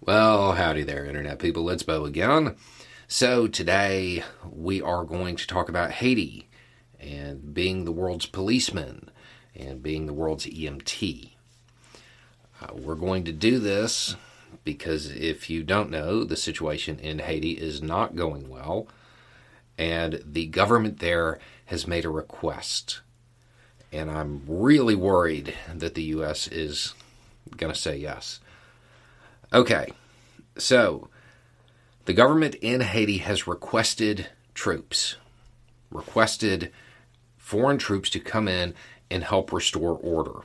Well, howdy there, Internet people. Let's Beau again. So, today we are going to talk about Haiti and being the world's policeman and being the world's EMT. Uh, we're going to do this because if you don't know, the situation in Haiti is not going well, and the government there has made a request. And I'm really worried that the U.S. is going to say yes. Okay, so the government in Haiti has requested troops, requested foreign troops to come in and help restore order.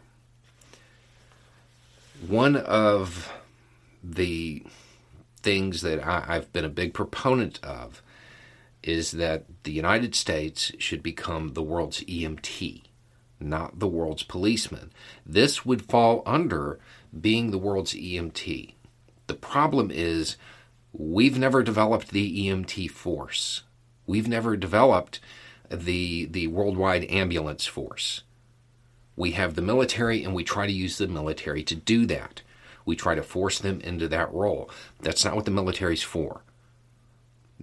One of the things that I, have been a big proponent of is that the United States should become the world's EMT, not the world's policeman. This would fall under being the world's EMT. The problem is we've never developed the EMT force. We've never developed the the worldwide ambulance force. We have the military and we try to use the military to do that. We try to force them into that role. That's not what the military's for.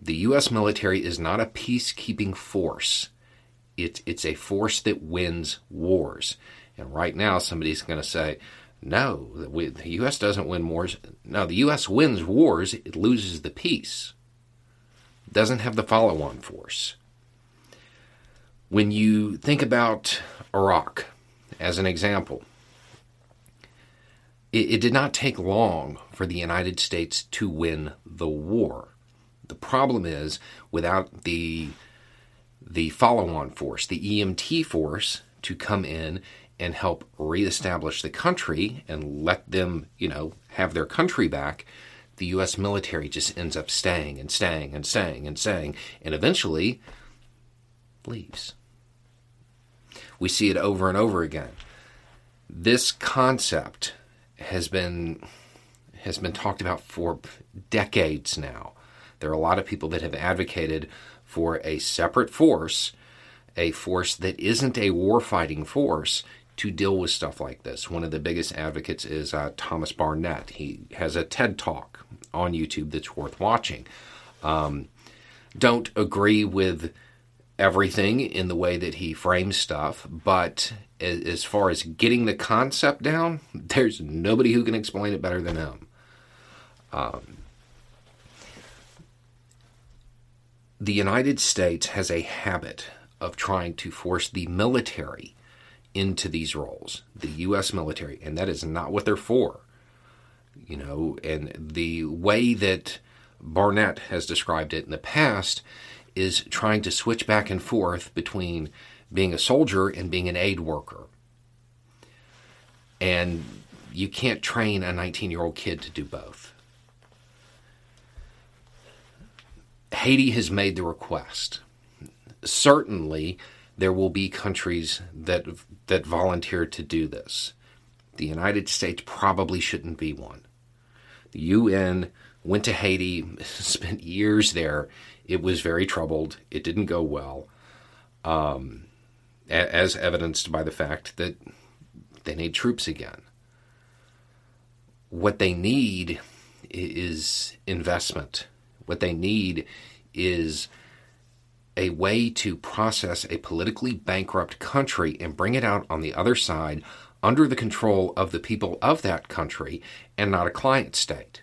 The US military is not a peacekeeping force. It, it's a force that wins wars. And right now somebody's going to say, no, the U.S. doesn't win wars. No, the U.S. wins wars, it loses the peace. It doesn't have the follow on force. When you think about Iraq as an example, it, it did not take long for the United States to win the war. The problem is, without the the follow-on force, the EMT force, to come in and help reestablish the country and let them, you know, have their country back, the U.S. military just ends up staying and staying and staying and staying, and eventually leaves. We see it over and over again. This concept has been has been talked about for decades now. There are a lot of people that have advocated for a separate force, a force that isn't a warfighting force, to deal with stuff like this. One of the biggest advocates is uh, Thomas Barnett. He has a TED talk on YouTube that's worth watching. Um, don't agree with everything in the way that he frames stuff, but as far as getting the concept down, there's nobody who can explain it better than him. Um, the United States has a habit of trying to force the military into these roles, the U.S. military, and that is not what they're for. You know, and the way that Barnett has described it in the past is trying to switch back and forth between being a soldier and being an aid worker. And you can't train a 19 year old kid to do both. Haiti has made the request. Certainly, there will be countries that that volunteer to do this. The United States probably shouldn't be one. The UN went to Haiti, spent years there. It was very troubled. It didn't go well, um, as evidenced by the fact that they need troops again. What they need is investment. What they need is a way to process a politically bankrupt country and bring it out on the other side under the control of the people of that country and not a client state.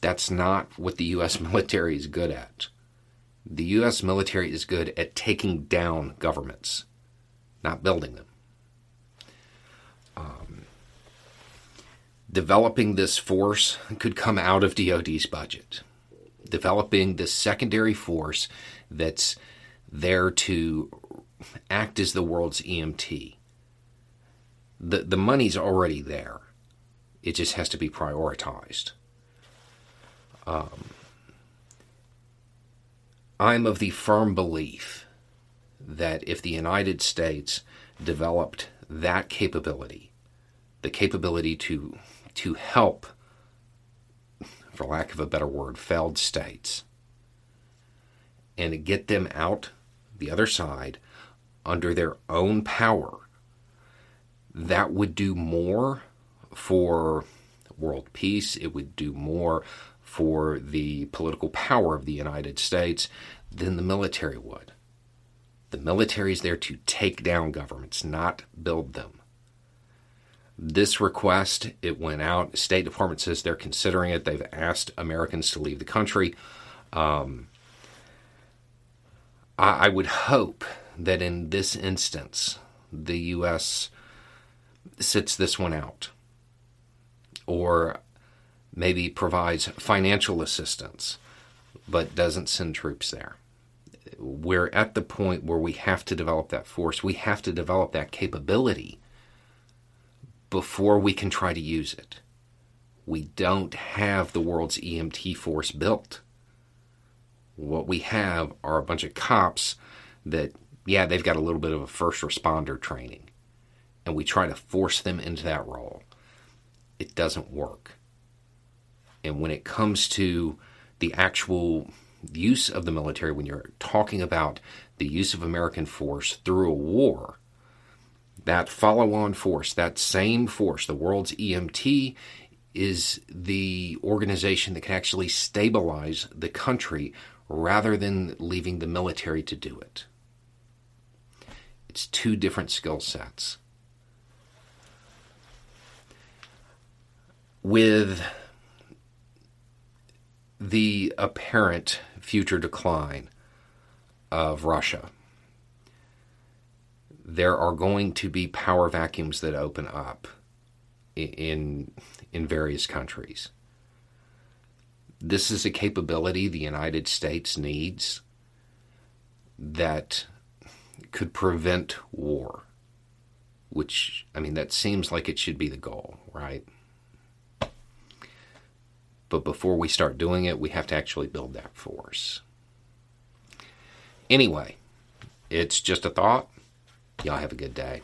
That's not what the U.S. military is good at. The U.S. military is good at taking down governments, not building them. Um, developing this force could come out of DoD's budget. Developing this secondary force that's there to act as the world's EMT. The, the money's already there. It just has to be prioritized. Um, I'm of the firm belief that if the United States developed that capability, the capability to to help, for lack of a better word, failed states, and get them out the other side under their own power, that would do more for world peace. It would do more for the political power of the United States than the military would. The military is there to take down governments, not build them. This request, it went out. State Department says they're considering it. They've asked Americans to leave the country. Um, I, I would hope that in this instance, the U.S. sits this one out or maybe provides financial assistance but doesn't send troops there. We're at the point where we have to develop that force. We have to develop that capability before we can try to use it. We don't have the world's EMT force built. What we have are a bunch of cops that, yeah, they've got a little bit of a first responder training. And we try to force them into that role. It doesn't work. And when it comes to the actual use of the military, when you're talking about the use of American force through a war, that follow on force, that same force, the world's EMT, is the organization that can actually stabilize the country rather than leaving the military to do it. It's two different skill sets. With the apparent future decline of Russia, there are going to be power vacuums that open up in in various countries. This is a capability the United States needs that could prevent war. Which I mean that seems like it should be the goal, right? But before we start doing it, we have to actually build that force. Anyway, it's just a thought. Y'all have a good day.